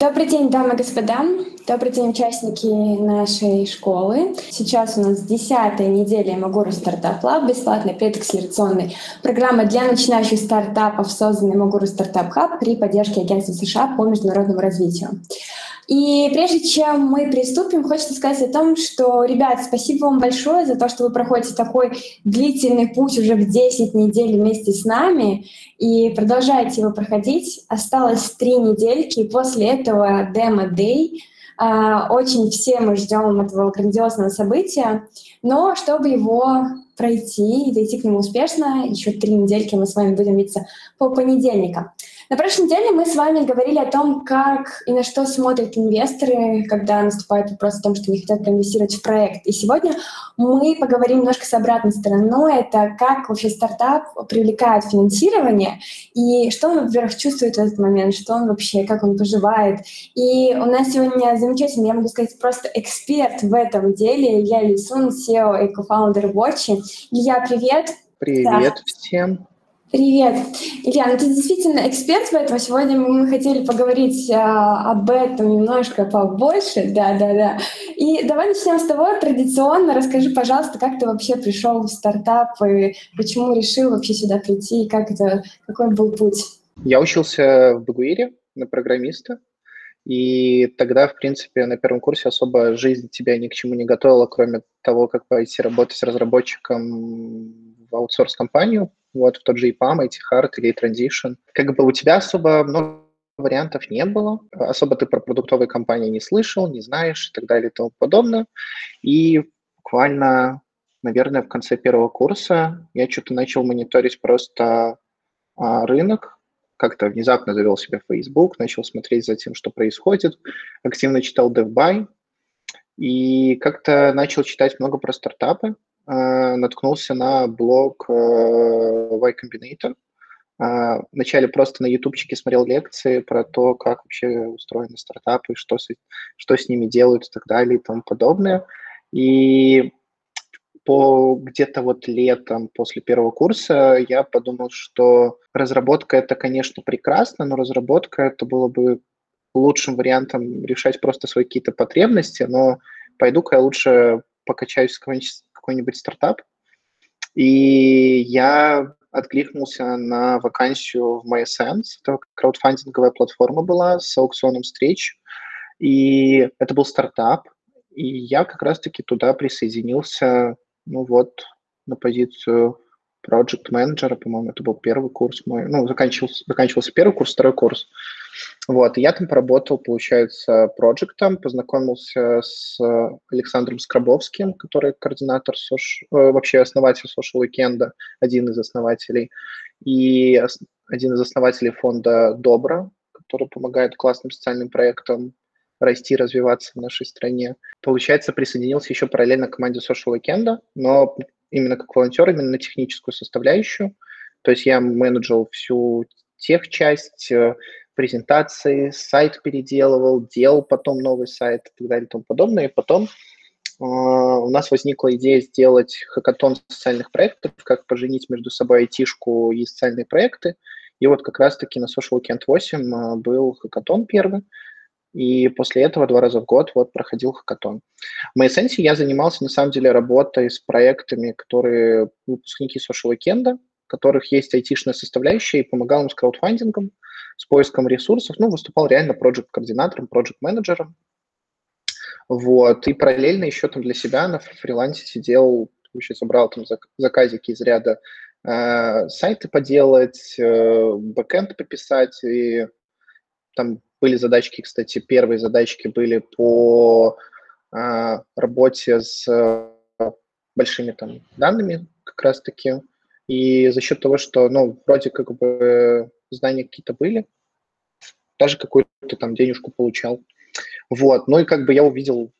Добрый день, дамы и господа. Добрый день, участники нашей школы. Сейчас у нас десятая неделя Магуру Startup Lab, бесплатная преакселерационная программа для начинающих стартапов, созданная Магуру Startup Hub при поддержке Агентства США по международному развитию. И прежде чем мы приступим, хочется сказать о том, что, ребят, спасибо вам большое за то, что вы проходите такой длительный путь уже в 10 недель вместе с нами и продолжаете его проходить. Осталось три недельки, и после этого демо-дэй. Очень все мы ждем этого грандиозного события, но чтобы его пройти и дойти к нему успешно, еще три недельки мы с вами будем видеться по понедельникам. На прошлой неделе мы с вами говорили о том, как и на что смотрят инвесторы, когда наступает вопрос о том, что они хотят проинвестировать в проект. И сегодня мы поговорим немножко с обратной стороной. Это как вообще стартап привлекает финансирование и что он, во-первых, чувствует в этот момент, что он вообще, как он поживает. И у нас сегодня замечательный, я могу сказать, просто эксперт в этом деле, Илья Лисун, SEO и кофаундер Watch. Илья, привет! Привет да. всем! Привет. Илья, ну ты действительно эксперт в этом. Сегодня мы хотели поговорить а, об этом немножко побольше. Да, да, да. И давай начнем с того, традиционно расскажи, пожалуйста, как ты вообще пришел в стартап и почему решил вообще сюда прийти, и как это, какой был путь? Я учился в Багуире на программиста, и тогда, в принципе, на первом курсе особо жизнь тебя ни к чему не готовила, кроме того, как пойти работать разработчиком в аутсорс-компанию, вот в тот же EPAM, IT-Hard или Transition. Как бы у тебя особо много вариантов не было, особо ты про продуктовые компании не слышал, не знаешь и так далее и тому подобное. И буквально, наверное, в конце первого курса я что-то начал мониторить просто а, рынок, как-то внезапно завел себе Facebook, начал смотреть за тем, что происходит, активно читал DevBuy, и как-то начал читать много про стартапы, Э, наткнулся на блог э, Y Combinator. Э, вначале просто на ютубчике смотрел лекции про то, как вообще устроены стартапы, что с, что с ними делают и так далее и тому подобное. И по где-то вот летом после первого курса я подумал, что разработка это, конечно, прекрасно, но разработка это было бы лучшим вариантом решать просто свои какие-то потребности, но пойду-ка я лучше покачаюсь в какой-нибудь стартап. И я откликнулся на вакансию в MySense. Это краудфандинговая платформа была с аукционом встреч. И это был стартап. И я как раз-таки туда присоединился, ну вот, на позицию project менеджера, по-моему, это был первый курс мой. Ну, заканчивался, заканчивался первый курс, второй курс. Вот, я там поработал, получается, проектом, познакомился с Александром Скрабовским, который координатор, сош... Э, вообще основатель Social Weekend, один из основателей, и один из основателей фонда Добра, который помогает классным социальным проектам расти, развиваться в нашей стране. Получается, присоединился еще параллельно к команде Social Weekend, но именно как волонтер, именно на техническую составляющую. То есть я менеджил всю тех часть, э, презентации, сайт переделывал, делал потом новый сайт и так далее и тому подобное. И потом э, у нас возникла идея сделать хакатон социальных проектов, как поженить между собой айтишку и социальные проекты. И вот как раз-таки на Social Weekend 8 э, был хакатон первый, и после этого два раза в год вот проходил хакатон. В MySense я занимался, на самом деле, работой с проектами, которые выпускники Social Weekend, которых есть айтишная составляющая, и помогал им с краудфандингом, с поиском ресурсов, ну, выступал реально проект-координатором, проект-менеджером. Вот, и параллельно еще там для себя на фрилансе сидел, получается, брал там заказики из ряда э, сайты поделать, э, бэкэнд пописать, и там были задачки, кстати, первые задачки были по э, работе с э, большими там данными как раз-таки, и за счет того, что, ну, вроде как бы знания какие-то были, даже какую-то там денежку получал. Вот, ну и как бы я увидел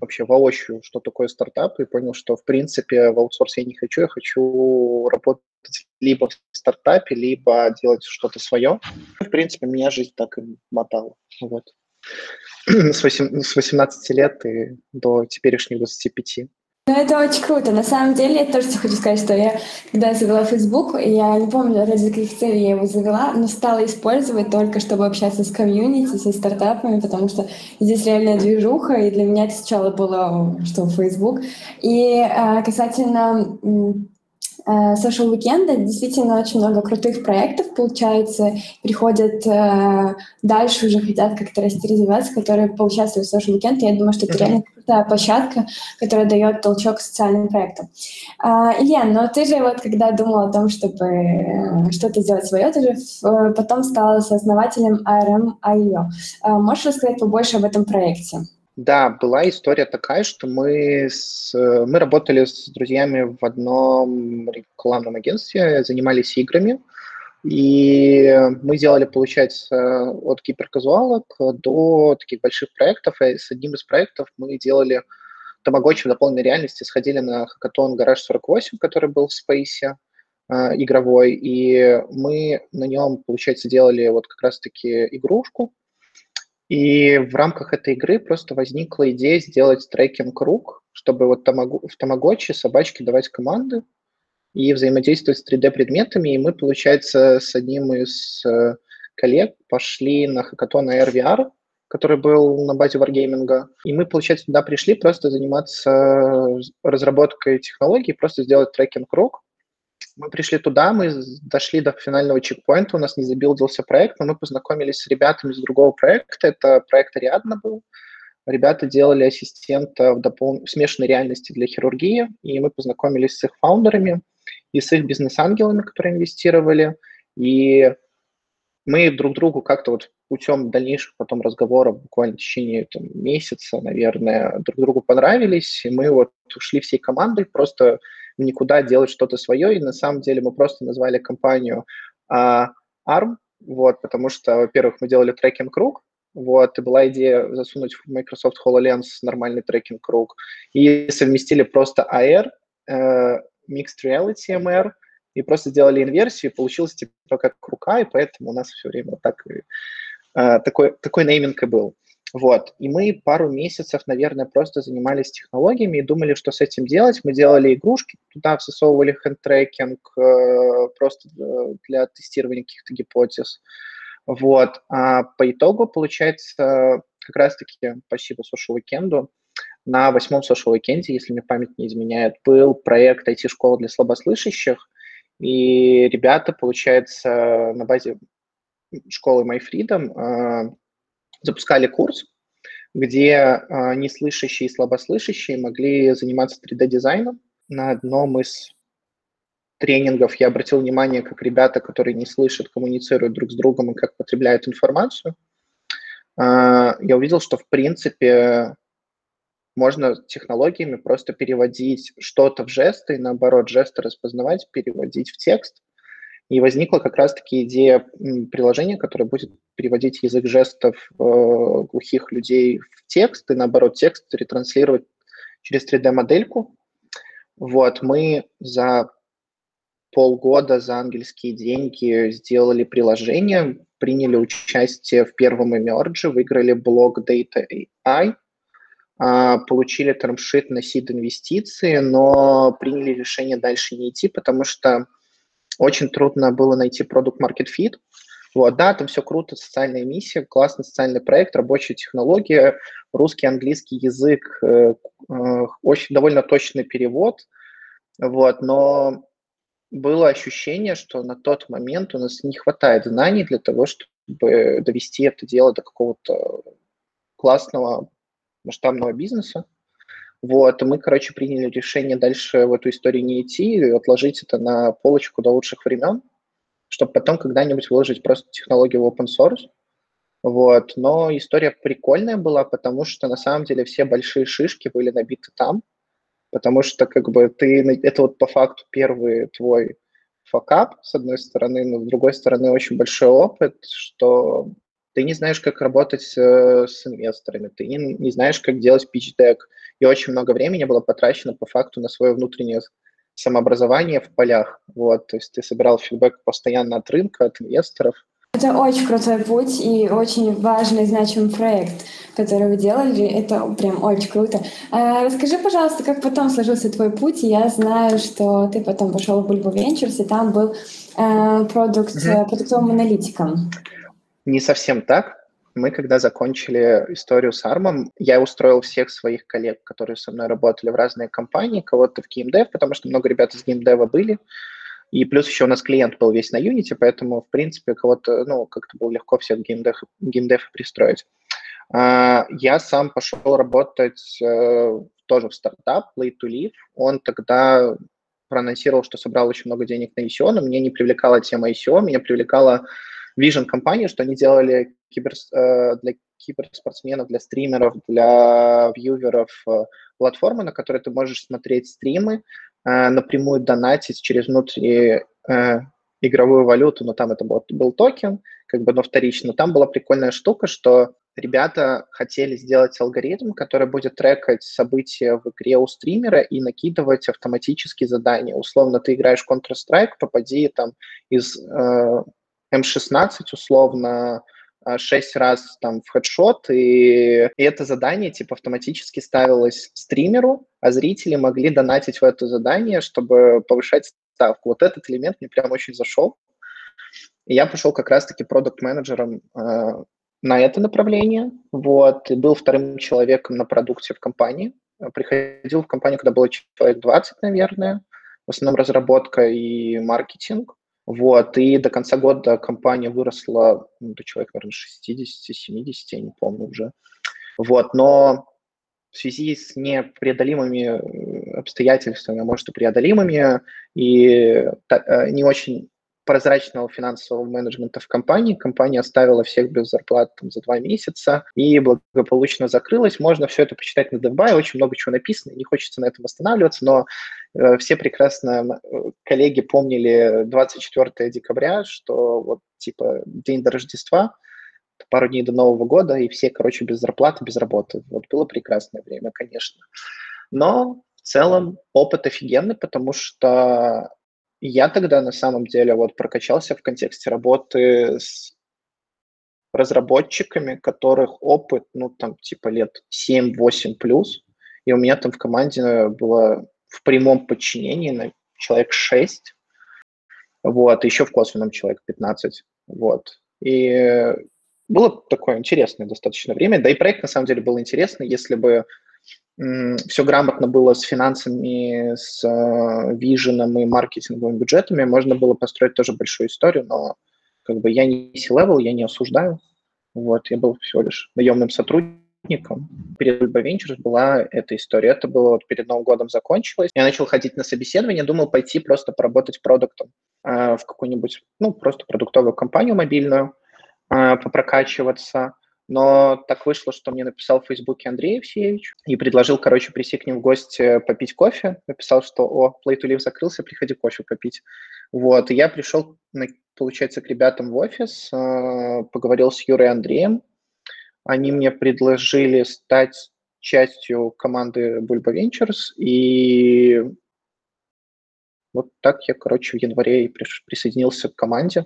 вообще воочию, что такое стартап, и понял, что, в принципе, в аутсорсе я не хочу, я хочу работать либо в стартапе, либо делать что-то свое. В принципе, меня жизнь так и мотала. Вот. С, 8, с 18 лет и до теперешних 25. Ну, это очень круто. На самом деле, я тоже хочу сказать, что я, когда завела Facebook, я не помню, ради каких целей я его завела, но стала использовать только, чтобы общаться с комьюнити, со стартапами, потому что здесь реальная движуха, и для меня это сначала было, что Facebook. И э, касательно social Weekend действительно очень много крутых проектов получается, приходят э, дальше уже хотят как-то расти, развиваться, которые поучаствуют в Social Weekend. Я думаю, что это реально крутая площадка, которая дает толчок социальным проектам. Э, Илья, но ты же вот когда думала о том, чтобы э, что-то сделать свое, ты же э, потом стала сооснователем ARM.io. Э, можешь рассказать побольше об этом проекте? Да, была история такая, что мы, с, мы работали с друзьями в одном рекламном агентстве, занимались играми, и мы делали, получается, от гиперказуалок до таких больших проектов, и с одним из проектов мы делали тамагочи в дополненной реальности, сходили на хакатон Гараж 48, который был в Спейсе, э, игровой, и мы на нем, получается, делали вот как раз-таки игрушку, и в рамках этой игры просто возникла идея сделать трекинг-круг, чтобы вот в Тамагочи собачке давать команды и взаимодействовать с 3D-предметами. И мы, получается, с одним из э, коллег пошли на хакатон Air VR, который был на базе Wargaming. И мы, получается, туда пришли просто заниматься разработкой технологий, просто сделать трекинг-круг. Мы пришли туда, мы дошли до финального чекпоинта, у нас не забилдился проект, но мы познакомились с ребятами из другого проекта, это проект Ариадна был. Ребята делали ассистента в, допол... в смешанной реальности для хирургии, и мы познакомились с их фаундерами и с их бизнес-ангелами, которые инвестировали, и мы друг другу как-то вот путем дальнейших потом разговоров, буквально в течение там, месяца, наверное, друг другу понравились, и мы вот ушли всей командой, просто никуда делать что-то свое, и на самом деле мы просто назвали компанию а, ARM, вот, потому что, во-первых, мы делали трекинг-круг, вот, и была идея засунуть в Microsoft HoloLens нормальный трекинг-круг, и совместили просто AR, э, Mixed Reality MR, и просто сделали инверсию, и получилось типа как рука, и поэтому у нас все время вот так э, такой, такой нейминг и был. Вот. И мы пару месяцев, наверное, просто занимались технологиями и думали, что с этим делать. Мы делали игрушки, туда всосовывали хендтрекинг э, просто э, для тестирования каких-то гипотез. Вот. А по итогу, получается, как раз-таки, спасибо Social Weekend, на восьмом Social Weekend, если мне память не изменяет, был проект IT-школа для слабослышащих, и ребята, получается, на базе школы MyFreedom э, запускали курс, где э, неслышащие и слабослышащие могли заниматься 3D-дизайном. На одном из тренингов я обратил внимание, как ребята, которые не слышат, коммуницируют друг с другом и как потребляют информацию. Э, я увидел, что, в принципе, можно технологиями просто переводить что-то в жесты, и наоборот, жесты распознавать, переводить в текст. И возникла как раз-таки идея приложения, которое будет переводить язык жестов э, глухих людей в текст, и наоборот, текст ретранслировать через 3D-модельку. Вот, мы за полгода за ангельские деньги сделали приложение, приняли участие в первом эмердже, выиграли блок Data AI, получили термшит на сид инвестиции, но приняли решение дальше не идти, потому что очень трудно было найти продукт market fit. Вот, да, там все круто, социальная миссия, классный социальный проект, рабочая технология, русский, английский язык, э, э, очень довольно точный перевод, вот, но было ощущение, что на тот момент у нас не хватает знаний для того, чтобы довести это дело до какого-то классного масштабного бизнеса. Вот, мы, короче, приняли решение дальше в эту историю не идти и отложить это на полочку до лучших времен, чтобы потом когда-нибудь выложить просто технологию в open source. Вот, но история прикольная была, потому что на самом деле все большие шишки были набиты там, потому что как бы ты, это вот по факту первый твой факап, с одной стороны, но с другой стороны очень большой опыт, что ты не знаешь, как работать э, с инвесторами, ты не, не знаешь, как делать deck, и очень много времени было потрачено по факту на свое внутреннее самообразование в полях. Вот, то есть ты собирал фидбэк постоянно от рынка, от инвесторов. Это очень крутой путь и очень важный, значимый проект. которые вы делали. Это прям очень круто. А, расскажи, пожалуйста, как потом сложился твой путь. Я знаю, что ты потом пошел в Bulbo Ventures, и там был э, продукт, mm-hmm. продуктовым аналитиком. Не совсем так. Мы, когда закончили историю с Армом, я устроил всех своих коллег, которые со мной работали в разные компании, кого-то в геймдев, потому что много ребят из геймдева были, и плюс еще у нас клиент был весь на Unity, поэтому, в принципе, кого-то, ну, как-то было легко всех геймдев, геймдев пристроить. А, я сам пошел работать э, тоже в стартап, Play to Live. Он тогда проанонсировал, что собрал очень много денег на ICO, но мне не привлекала тема ICO, меня привлекала Vision компании, что они делали кибер, э, для киберспортсменов, для стримеров, для вьюверов э, платформы, на которой ты можешь смотреть стримы, э, напрямую донатить через внутреннюю игровую валюту, но там это был, был токен, как бы, но вторично. Там была прикольная штука, что ребята хотели сделать алгоритм, который будет трекать события в игре у стримера и накидывать автоматически задания. Условно, ты играешь Counter-Strike, попади там из М16 условно 6 раз там в хедшот, и, и это задание типа автоматически ставилось стримеру, а зрители могли донатить в это задание, чтобы повышать ставку. Вот этот элемент мне прям очень зашел. И я пошел как раз-таки продукт-менеджером э, на это направление, вот, и был вторым человеком на продукте в компании. Приходил в компанию, когда было человек 20, наверное, в основном разработка и маркетинг. Вот, и до конца года компания выросла ну, до человека, наверное, 60-70, я не помню уже. Вот, но в связи с непреодолимыми э, обстоятельствами, а может и преодолимыми, и э, не очень прозрачного финансового менеджмента в компании. Компания оставила всех без зарплат там, за два месяца и благополучно закрылась. Можно все это почитать на DevBuy, очень много чего написано, не хочется на этом останавливаться, но э, все прекрасно э, коллеги помнили 24 декабря, что вот типа день до Рождества, пару дней до Нового года, и все, короче, без зарплаты, без работы. Вот было прекрасное время, конечно. Но в целом опыт офигенный, потому что я тогда на самом деле вот прокачался в контексте работы с разработчиками, которых опыт, ну, там, типа лет 7-8 плюс, и у меня там в команде было в прямом подчинении на человек 6, вот, еще в косвенном человек 15, вот. И было такое интересное достаточно время, да и проект на самом деле был интересный, если бы все грамотно было с финансами, с э, виженом и маркетинговыми бюджетами, можно было построить тоже большую историю, но как бы я не C-level, я не осуждаю. Вот, я был всего лишь наемным сотрудником. Перед Ulba Ventures была эта история. Это было вот перед Новым годом закончилось. Я начал ходить на собеседование, думал пойти просто поработать продуктом э, в какую-нибудь, ну, просто продуктовую компанию мобильную, э, попрокачиваться. Но так вышло, что мне написал в Фейсбуке Андрей Евсеевич и предложил, короче, прийти к ним в гости попить кофе. Написал, что, о, Play to Live закрылся, приходи кофе попить. Вот, и я пришел, получается, к ребятам в офис, э, поговорил с Юрой и Андреем. Они мне предложили стать частью команды Bulba Ventures, и вот так я, короче, в январе присоединился к команде.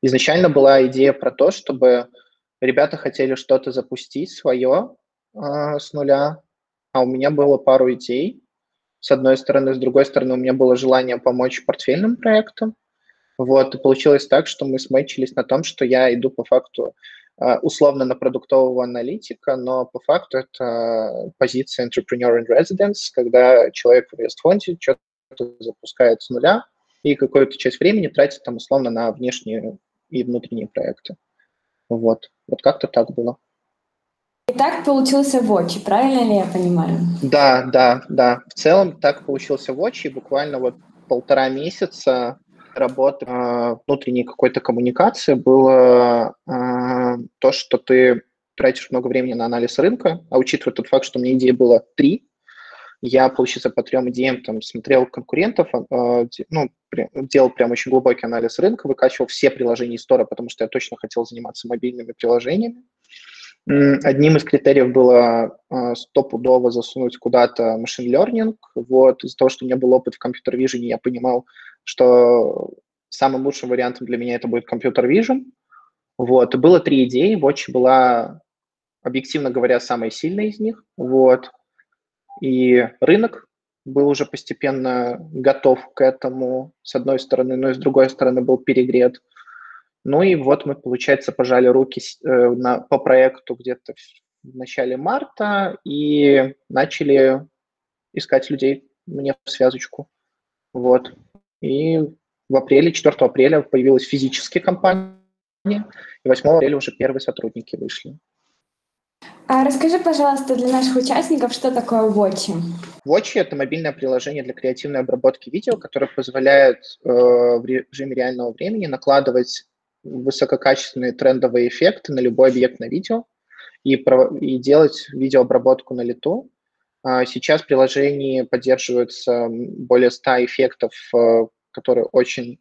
Изначально была идея про то, чтобы ребята хотели что-то запустить свое э, с нуля, а у меня было пару идей, с одной стороны, с другой стороны, у меня было желание помочь портфельным проектам, вот, и получилось так, что мы смычились на том, что я иду по факту э, условно на продуктового аналитика, но по факту это позиция entrepreneur in residence, когда человек в инвестфонде что-то запускает с нуля и какую-то часть времени тратит там условно на внешние и внутренние проекты. Вот, вот как-то так было. И так получился Watch, правильно ли я понимаю? Да, да, да. В целом так получился Watch, и буквально вот полтора месяца работы э, внутренней какой-то коммуникации было э, то, что ты тратишь много времени на анализ рынка, а учитывая тот факт, что у меня идей было три, я, получается, по трем идеям там смотрел конкурентов, э, ну, делал прям очень глубокий анализ рынка, выкачивал все приложения из Тора, потому что я точно хотел заниматься мобильными приложениями. Одним из критериев было э, стопудово засунуть куда-то машин learning. Вот, из-за того, что у меня был опыт в компьютер vision, я понимал, что самым лучшим вариантом для меня это будет компьютер vision. Вот, было три идеи. Watch была объективно говоря, самая сильная из них. Вот. И рынок был уже постепенно готов к этому, с одной стороны, но и с другой стороны был перегрет. Ну и вот мы, получается, пожали руки э, на, по проекту где-то в начале марта и начали искать людей мне в связочку. Вот. И в апреле, 4 апреля появилась физическая компания, и 8 апреля уже первые сотрудники вышли. А расскажи, пожалуйста, для наших участников, что такое Watchy? Watchy — это мобильное приложение для креативной обработки видео, которое позволяет э, в режиме реального времени накладывать высококачественные трендовые эффекты на любой объект на видео и, и делать видеообработку на лету. А сейчас в приложении поддерживаются более 100 эффектов, э, которые очень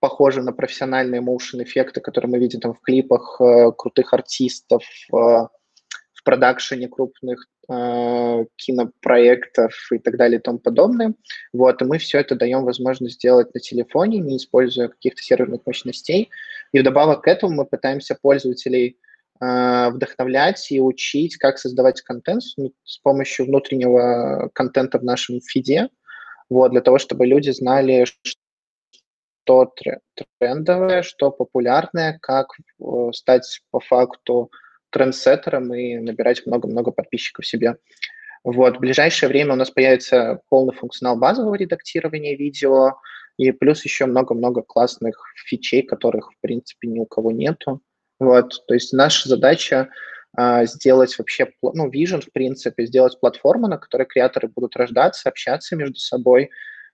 похожи на профессиональные motion эффекты, которые мы видим там в клипах э, крутых артистов, э, в продакшене крупных э, кинопроектов и так далее и тому подобное. Вот, и мы все это даем возможность сделать на телефоне, не используя каких-то серверных мощностей. И вдобавок к этому мы пытаемся пользователей э, вдохновлять и учить, как создавать контент с помощью внутреннего контента в нашем фиде, вот, для того, чтобы люди знали, что трендовое, что популярное, как э, стать по факту трендсеттером и набирать много-много подписчиков себе. Вот, в ближайшее время у нас появится полный функционал базового редактирования видео, и плюс еще много-много классных фичей, которых, в принципе, ни у кого нету. Вот, то есть наша задача а, сделать вообще, ну, vision, в принципе, сделать платформу, на которой креаторы будут рождаться, общаться между собой,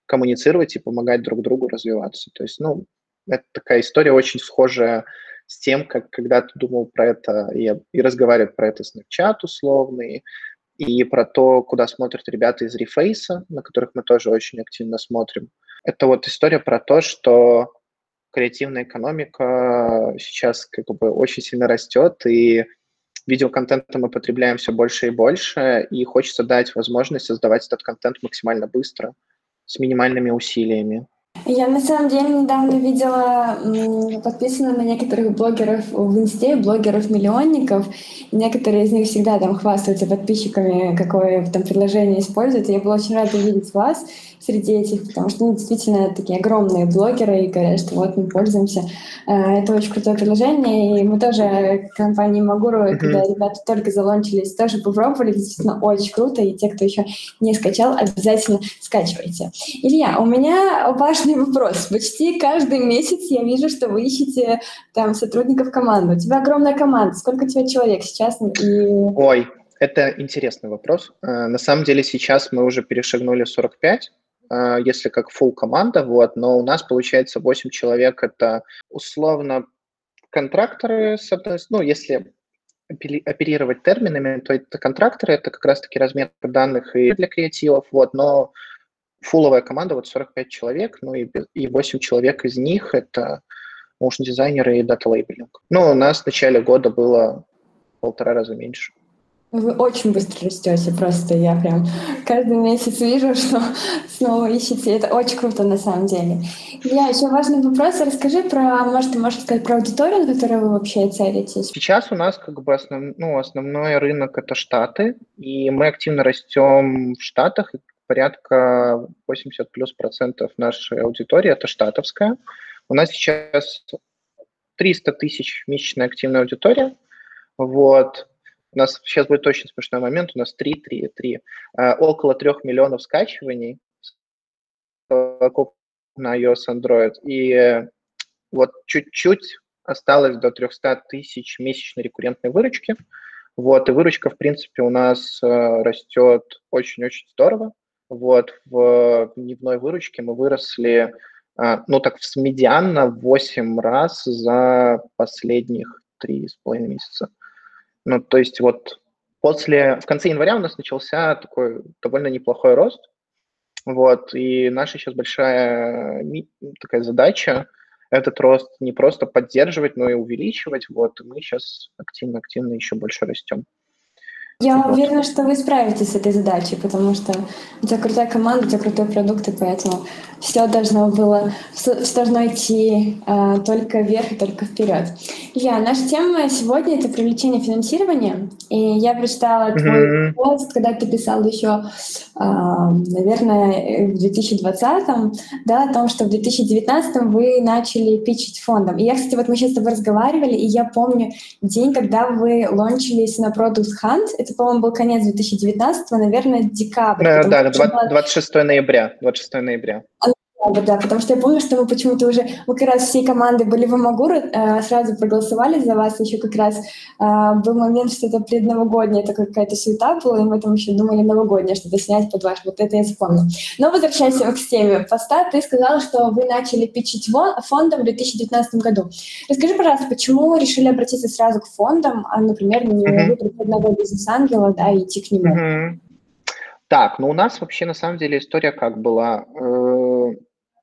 коммуницировать и помогать друг другу развиваться. То есть, ну, это такая история очень схожая с тем, как когда ты думал про это и, и разговаривать про это Snapchat условный, и про то, куда смотрят ребята из Рефейса, на которых мы тоже очень активно смотрим. Это вот история про то, что креативная экономика сейчас как бы очень сильно растет, и видеоконтента мы потребляем все больше и больше, и хочется дать возможность создавать этот контент максимально быстро – с минимальными усилиями. Я на самом деле недавно видела, подписана на некоторых блогеров в инсте, блогеров-миллионников. Некоторые из них всегда там хвастаются подписчиками, какое там предложение используют. И я была очень рада видеть вас среди этих, потому что ну, действительно такие огромные блогеры и говорят, что вот мы пользуемся. Э, это очень крутое приложение, и мы тоже компании Магуру, mm-hmm. когда ребята только залончились, тоже попробовали, действительно очень круто, и те, кто еще не скачал, обязательно скачивайте. Илья, у меня важный вопрос. Почти каждый месяц я вижу, что вы ищете там сотрудников команды. У тебя огромная команда. Сколько у тебя человек сейчас? И... Ой, это интересный вопрос. Э, на самом деле сейчас мы уже перешагнули 45, а, если как full команда, вот, но у нас получается 8 человек, это условно контракторы, ну, если оперировать терминами, то это контракторы, это как раз-таки размер данных и для креативов, вот, но фуловая команда, вот 45 человек, ну и, и 8 человек из них это motion дизайнеры и дата лейбелинг. Ну, у нас в начале года было полтора раза меньше. Вы очень быстро растете, просто я прям каждый месяц вижу, что снова ищете. Это очень круто на самом деле. Я еще важный вопрос. Расскажи про, может, ты можешь сказать про аудиторию, на которую вы вообще целитесь? Сейчас у нас как бы основ, ну, основной рынок это Штаты, и мы активно растем в Штатах. Порядка 80 плюс процентов нашей аудитории это штатовская. У нас сейчас 300 тысяч месячная активная аудитория. Вот. У нас сейчас будет очень смешной момент, у нас 3, 3, 3, около 3 миллионов скачиваний на iOS Android. И вот чуть-чуть осталось до 300 тысяч месячной рекуррентной выручки. Вот, и выручка, в принципе, у нас э, растет очень-очень здорово. Вот, в дневной выручке мы выросли, э, ну, так, медианно 8 раз за последних 3,5 месяца. Ну, то есть вот после, в конце января у нас начался такой довольно неплохой рост, вот, и наша сейчас большая такая задача этот рост не просто поддерживать, но и увеличивать, вот, и мы сейчас активно-активно еще больше растем. Я вот. уверена, что вы справитесь с этой задачей, потому что у тебя крутая команда, у тебя крутые продукты, поэтому все должно было, все должно идти э, только вверх и только вперед. Илья, наша тема сегодня это привлечение финансирования, и я прочитала mm-hmm. твой пост, когда ты писал еще, наверное, в 2020-м, да, о том, что в 2019-м вы начали питчить фондом. И я, кстати, вот мы сейчас с тобой разговаривали, и я помню день, когда вы лончились на Product Hunt, это, по-моему, был конец 2019, наверное, декабрь. Да, да, 20, 26 ноября, 26 ноября. Да, потому что я помню, что мы почему-то уже, мы как раз всей командой были в Амагуру, э, сразу проголосовали за вас, еще как раз э, был момент, что это предновогоднее, это какая-то суета была, и мы там еще думали новогоднее что-то снять под ваш, вот это я вспомню. Но возвращаясь к теме поста, ты сказала, что вы начали пичить фондом в 2019 году. Расскажи, пожалуйста, почему решили обратиться сразу к фондам, а, например, не mm-hmm. выбрать одного бизнес-ангела, да, и идти к нему? Mm-hmm. Так, ну у нас вообще на самом деле история как была. Э,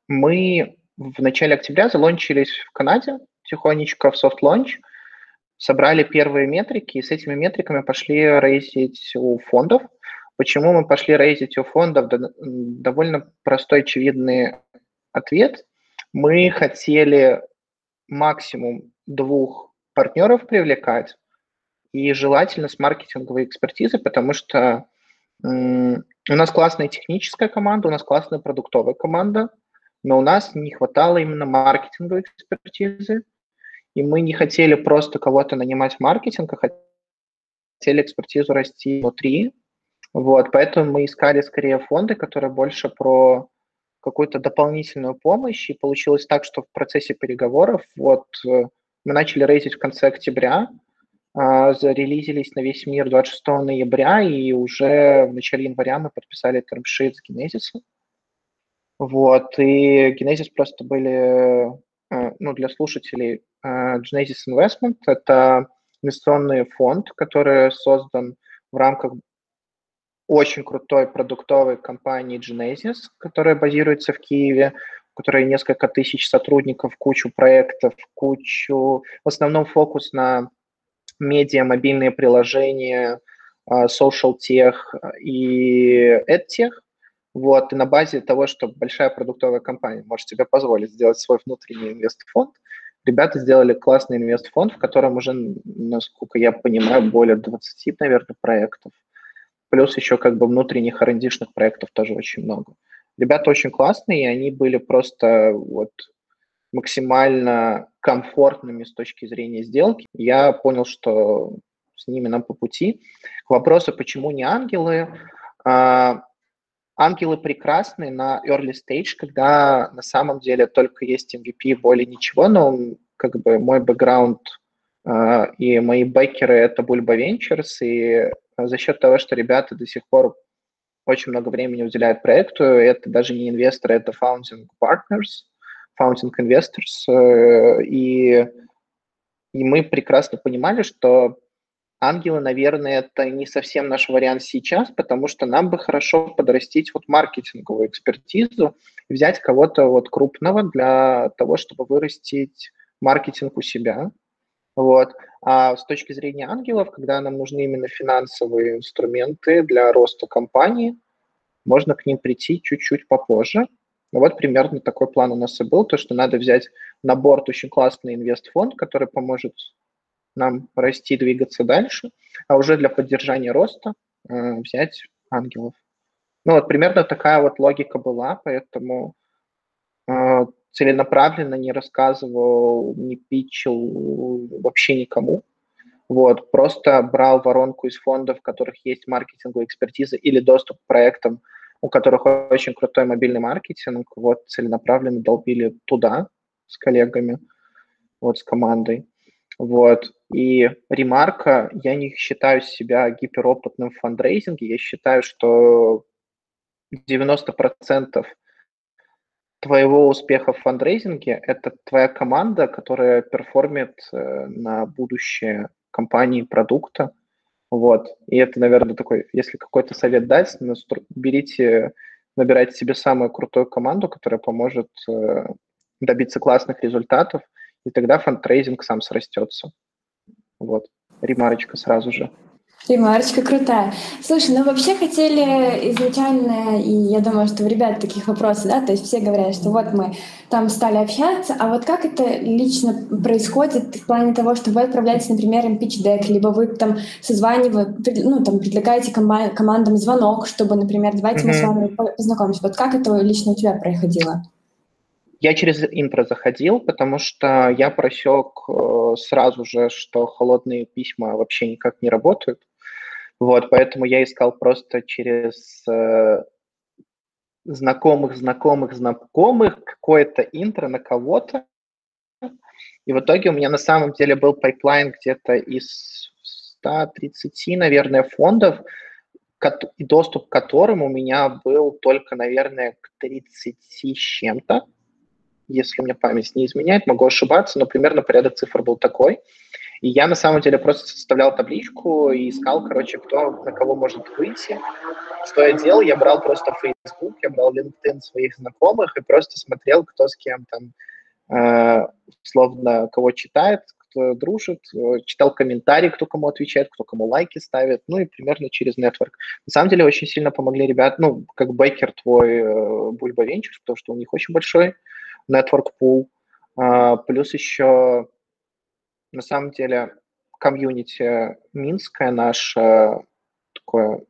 мы в начале октября залончились в Канаде тихонечко в soft launch, собрали первые метрики, и с этими метриками пошли рейзить у фондов. Почему мы пошли рейзить у фондов? Довольно простой, очевидный ответ. Мы хотели максимум двух партнеров привлекать, и желательно с маркетинговой экспертизой, потому что у нас классная техническая команда, у нас классная продуктовая команда – но у нас не хватало именно маркетинговой экспертизы, и мы не хотели просто кого-то нанимать в маркетинг, а хотели экспертизу расти внутри. Вот, поэтому мы искали скорее фонды, которые больше про какую-то дополнительную помощь, и получилось так, что в процессе переговоров вот э, мы начали рейзить в конце октября, а, зарелизились на весь мир 26 ноября, и уже в начале января мы подписали термшит с Genesis. Вот, и Genesis просто были, э, ну, для слушателей, э, Genesis Investment – это инвестиционный фонд, который создан в рамках очень крутой продуктовой компании Genesis, которая базируется в Киеве, у которой несколько тысяч сотрудников, кучу проектов, кучу... В основном фокус на медиа, мобильные приложения, э, social tech и edtech. Вот, и на базе того, что большая продуктовая компания может себе позволить сделать свой внутренний инвестфонд, ребята сделали классный инвестфонд, в котором уже, насколько я понимаю, более 20, наверное, проектов. Плюс еще как бы внутренних рандишных проектов тоже очень много. Ребята очень классные, и они были просто вот максимально комфортными с точки зрения сделки. Я понял, что с ними нам по пути. К вопросу, почему не ангелы, а, ангелы прекрасны на early stage, когда на самом деле только есть MVP, более ничего, но как бы мой бэкграунд э, и мои бэкеры — это Bulba Ventures, и за счет того, что ребята до сих пор очень много времени уделяют проекту, это даже не инвесторы, это founding partners, founding investors, э, и, и мы прекрасно понимали, что Ангелы, наверное, это не совсем наш вариант сейчас, потому что нам бы хорошо подрастить вот маркетинговую экспертизу, взять кого-то вот крупного для того, чтобы вырастить маркетинг у себя. Вот. А с точки зрения ангелов, когда нам нужны именно финансовые инструменты для роста компании, можно к ним прийти чуть-чуть попозже. Вот примерно такой план у нас и был, то, что надо взять на борт очень классный инвестфонд, который поможет нам расти, двигаться дальше, а уже для поддержания роста э, взять ангелов. Ну вот примерно такая вот логика была, поэтому э, целенаправленно не рассказывал, не питчил вообще никому. Вот, просто брал воронку из фондов, в которых есть маркетинговая экспертиза или доступ к проектам, у которых очень крутой мобильный маркетинг, вот целенаправленно долбили туда с коллегами, вот с командой. Вот. И ремарка, я не считаю себя гиперопытным в фандрейзинге, я считаю, что 90% твоего успеха в фандрейзинге – это твоя команда, которая перформит э, на будущее компании, продукта. Вот. И это, наверное, такой, если какой-то совет дать, берите, набирайте себе самую крутую команду, которая поможет э, добиться классных результатов, и тогда фандрейзинг сам срастется. Вот, ремарочка сразу же. Ремарочка крутая. Слушай, ну вообще хотели изначально, и я думаю, что у ребят таких вопросов, да, то есть все говорят, что вот мы там стали общаться, а вот как это лично происходит в плане того, что вы отправляете, например, им pitch либо вы там созваниваете, ну там предлагаете кома- командам звонок, чтобы, например, давайте mm-hmm. мы с вами познакомимся. Вот как это лично у тебя происходило? Я через интро заходил, потому что я просек э, сразу же, что холодные письма вообще никак не работают. Вот, поэтому я искал просто через э, знакомых, знакомых, знакомых какое-то интро на кого-то. И в итоге у меня на самом деле был пайплайн где-то из 130, наверное, фондов, и доступ к которым у меня был только, наверное, к 30 с чем-то если мне память не изменяет, могу ошибаться, но примерно порядок цифр был такой. И я на самом деле просто составлял табличку и искал, короче, кто на кого может выйти. Что я делал? Я брал просто Facebook, я брал LinkedIn своих знакомых и просто смотрел, кто с кем там, э, условно, кого читает, кто дружит, э, читал комментарии, кто кому отвечает, кто кому лайки ставит, ну и примерно через network. На самом деле очень сильно помогли ребят, ну, как Бейкер твой э, Бульба Венчурс, потому что у них очень большой network pool, а, плюс еще, на самом деле, комьюнити Минское наше такое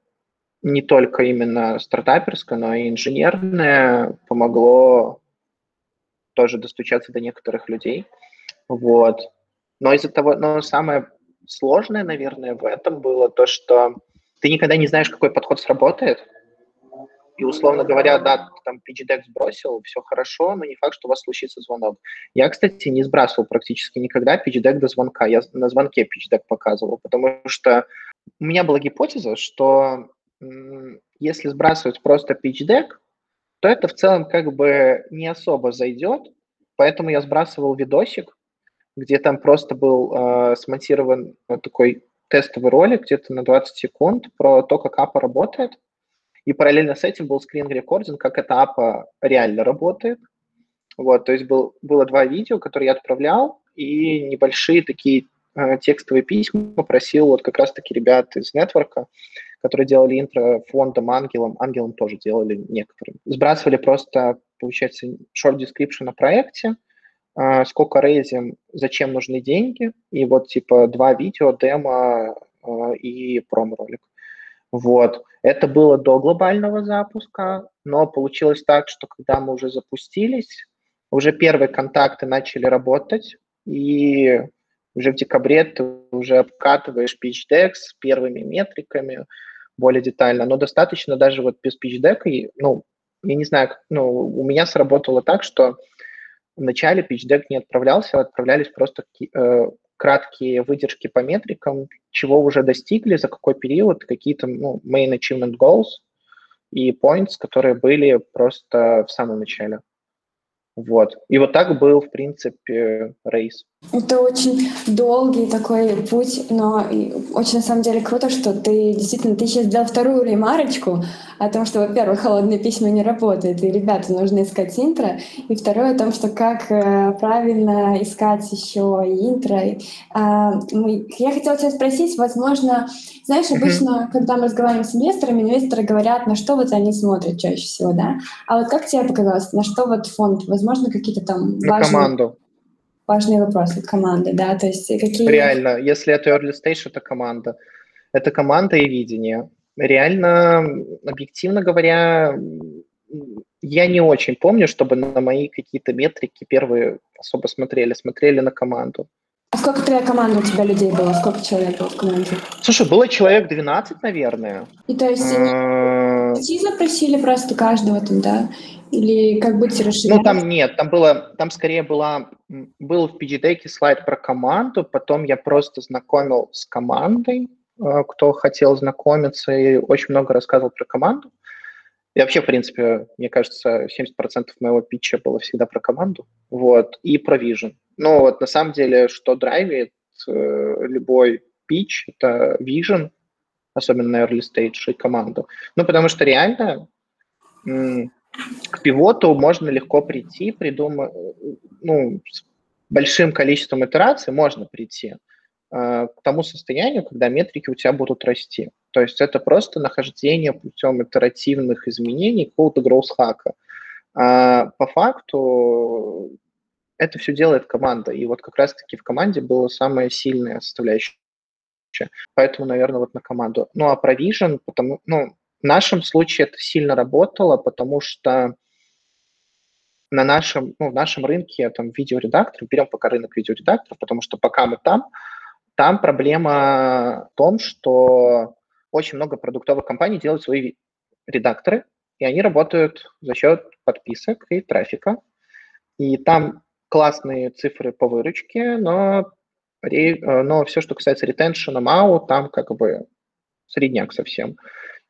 не только именно стартаперское, но и инженерное помогло тоже достучаться до некоторых людей. Вот. Но из-за того, но самое сложное, наверное, в этом было то, что ты никогда не знаешь, какой подход сработает, и, условно говоря, да, там deck сбросил, все хорошо, но не факт, что у вас случится звонок. Я, кстати, не сбрасывал практически никогда deck до звонка. Я на звонке deck показывал, потому что у меня была гипотеза, что если сбрасывать просто deck, то это в целом как бы не особо зайдет, поэтому я сбрасывал видосик, где там просто был э, смонтирован такой тестовый ролик где-то на 20 секунд про то, как APA работает, и параллельно с этим был скрин-рекординг, как эта апа реально работает. Вот, то есть был, было два видео, которые я отправлял, и небольшие такие э, текстовые письма просил вот как раз-таки ребят из нетворка, которые делали интро фондом Ангелом, Ангелом тоже делали некоторым. Сбрасывали просто, получается, short description о проекте, э, сколько рейзим, зачем нужны деньги, и вот типа два видео, демо э, и промо-ролик. Вот. Это было до глобального запуска, но получилось так, что когда мы уже запустились, уже первые контакты начали работать, и уже в декабре ты уже обкатываешь pitch deck с первыми метриками более детально, но достаточно даже вот без pitch deck, ну, я не знаю, ну, у меня сработало так, что вначале pitch deck не отправлялся, а отправлялись просто э, краткие выдержки по метрикам, чего уже достигли, за какой период, какие-то ну, main achievement goals и points, которые были просто в самом начале. Вот. И вот так был, в принципе, рейс. Это очень долгий такой путь, но очень на самом деле круто, что ты действительно, ты сейчас сделал вторую ремарочку о том, что, во-первых, холодные письма не работают, и ребята нужно искать интро, и второе о том, что как э, правильно искать еще и интро. А, я хотела тебя спросить, возможно, знаешь, обычно, mm-hmm. когда мы разговариваем с инвесторами, инвесторы говорят, на что вот они смотрят чаще всего, да? А вот как тебе показалось, на что вот фонд, возможно, какие-то там на важные... команду важные вопросы команды, да, то есть какие... Реально, если это early stage, это команда. Это команда и видение. Реально, объективно говоря, я не очень помню, чтобы на мои какие-то метрики первые особо смотрели, смотрели на команду. А сколько твоя команда у тебя людей было? Сколько человек было в команде? Слушай, было человек 12, наверное. И то есть они запросили просто каждого там, да? Или как быть расширять? Ну, там нет, там было, там скорее была, был в PGDeck слайд про команду, потом я просто знакомил с командой, э, кто хотел знакомиться, и очень много рассказывал про команду. И вообще, в принципе, мне кажется, 70% моего питча было всегда про команду, вот, и про vision. Ну, вот, на самом деле, что драйвит э, любой питч, это vision, особенно на early stage, и команду. Ну, потому что реально к пивоту можно легко прийти, придумать, ну, с большим количеством итераций можно прийти, к тому состоянию, когда метрики у тебя будут расти. То есть это просто нахождение путем итеративных изменений какого-то гроус-хака. А по факту это все делает команда. И вот как раз-таки в команде была самая сильная составляющая. Поэтому, наверное, вот на команду. Ну, а про Vision, потому, ну, в нашем случае это сильно работало, потому что на нашем, ну, в нашем рынке там видеоредактор, берем пока рынок видеоредакторов, потому что пока мы там, там проблема в том, что очень много продуктовых компаний делают свои редакторы, и они работают за счет подписок и трафика. И там классные цифры по выручке, но, э, но все, что касается ретеншена, МАУ, там как бы средняк совсем.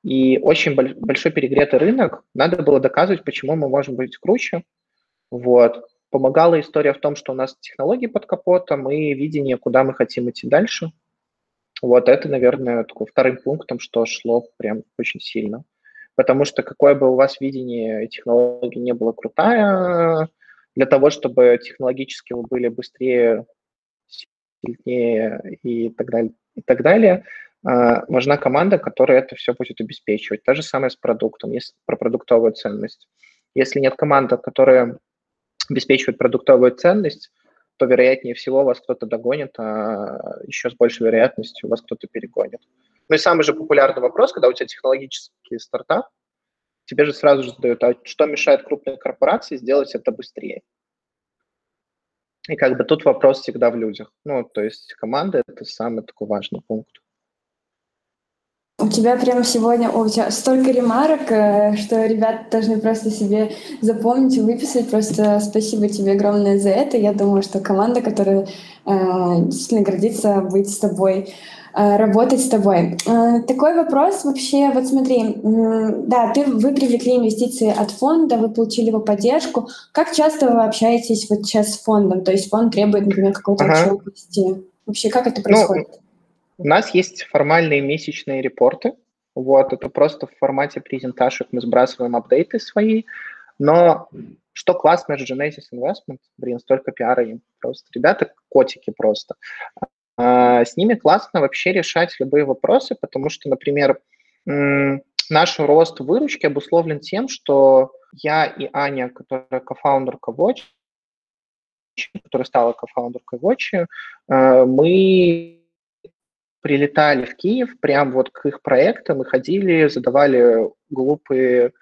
И очень большой перегретый рынок. Надо было доказывать, почему мы можем быть круче. Вот. Помогала история в том, что у нас технологии под капотом и видение, куда мы хотим идти дальше. Вот это, наверное, такой вторым пунктом, что шло прям очень сильно. Потому что какое бы у вас видение технологии не было крутая, для того, чтобы технологически вы были быстрее, сильнее и так далее, и так далее, а, нужна команда, которая это все будет обеспечивать. То же самое с продуктом, если про продуктовую ценность. Если нет команды, которая обеспечивает продуктовую ценность, то вероятнее всего вас кто-то догонит, а еще с большей вероятностью вас кто-то перегонит. Ну и самый же популярный вопрос, когда у тебя технологический стартап, тебе же сразу же задают, а что мешает крупной корпорации сделать это быстрее? И как бы тут вопрос всегда в людях. Ну, то есть команда – это самый такой важный пункт. У тебя прямо сегодня о, у тебя столько ремарок, э, что ребята должны просто себе запомнить и выписать. Просто спасибо тебе огромное за это. Я думаю, что команда, которая э, действительно гордится быть с тобой, э, работать с тобой. Э, такой вопрос вообще, вот смотри, да, ты, вы привлекли инвестиции от фонда, вы получили его поддержку. Как часто вы общаетесь вот сейчас с фондом? То есть фонд требует, например, какой-то ага. отчетности. Вообще, как это ну, происходит? Ну, у нас есть формальные месячные репорты. Вот, это просто в формате презентажек мы сбрасываем апдейты свои. Но что классно с Genesis Investment, блин, столько пиара им просто. Ребята котики просто. А, с ними классно вообще решать любые вопросы, потому что, например, наш рост выручки обусловлен тем, что я и Аня, которая кофаундерка Watch, которая стала кофаундеркой Watch, э, мы прилетали в Киев, прям вот к их проектам и ходили, задавали глупые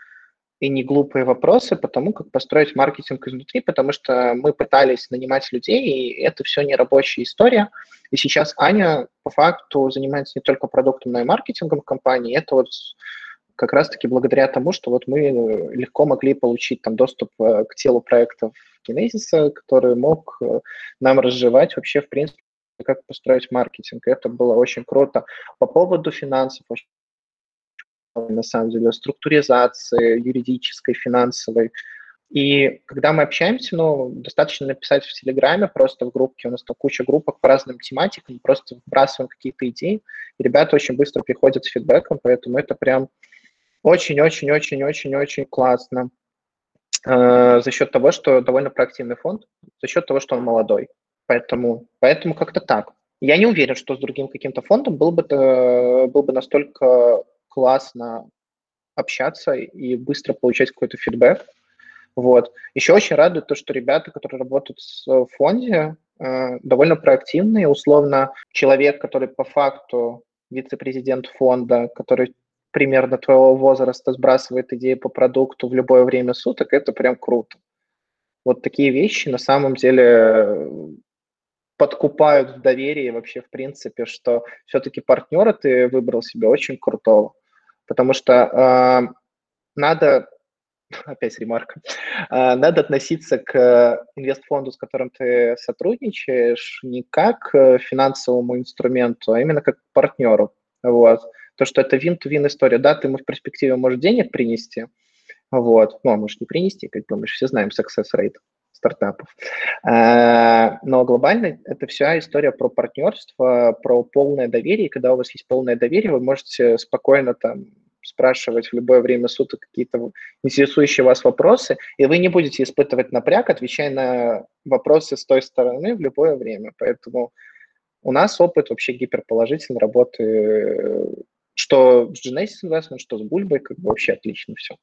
и не глупые вопросы по тому, как построить маркетинг изнутри, потому что мы пытались нанимать людей, и это все не рабочая история. И сейчас Аня по факту занимается не только продуктом, но и маркетингом компании. Это вот как раз-таки благодаря тому, что вот мы легко могли получить там доступ э, к телу проектов Kinesis, который мог э, нам разжевать вообще, в принципе, как построить маркетинг. Это было очень круто. По поводу финансов, на самом деле, структуризации юридической, финансовой. И когда мы общаемся, ну, достаточно написать в Телеграме, просто в группке, у нас там куча группок по разным тематикам, просто вбрасываем какие-то идеи, и ребята очень быстро приходят с фидбэком, поэтому это прям очень-очень-очень-очень-очень классно. Э, за счет того, что довольно проактивный фонд, за счет того, что он молодой. Поэтому, поэтому как-то так. Я не уверен, что с другим каким-то фондом было бы, э, было бы настолько классно общаться и быстро получать какой-то фидбэк. Вот. Еще очень радует то, что ребята, которые работают в фонде, э, довольно проактивные. Условно, человек, который по факту вице-президент фонда, который примерно твоего возраста сбрасывает идеи по продукту в любое время суток, это прям круто. Вот такие вещи на самом деле подкупают в доверии вообще, в принципе, что все-таки партнера ты выбрал себе очень крутого. Потому что э, надо, опять ремарка, э, надо относиться к инвестфонду, с которым ты сотрудничаешь, не как финансовому инструменту, а именно как к партнеру. Вот. То, что это вин-то-вин история. Да, ты ему в перспективе можешь денег принести, вот, ну, а можешь не принести, как же все знаем success rate стартапов. Э, но глобально это вся история про партнерство, про полное доверие. Когда у вас есть полное доверие, вы можете спокойно там спрашивать в любое время суток какие-то интересующие вас вопросы, и вы не будете испытывать напряг, отвечая на вопросы с той стороны в любое время. Поэтому У нас опыт вообще гиперположительной работы, что с Genesis Investment, что с Бульбой, как бы вообще отлично все.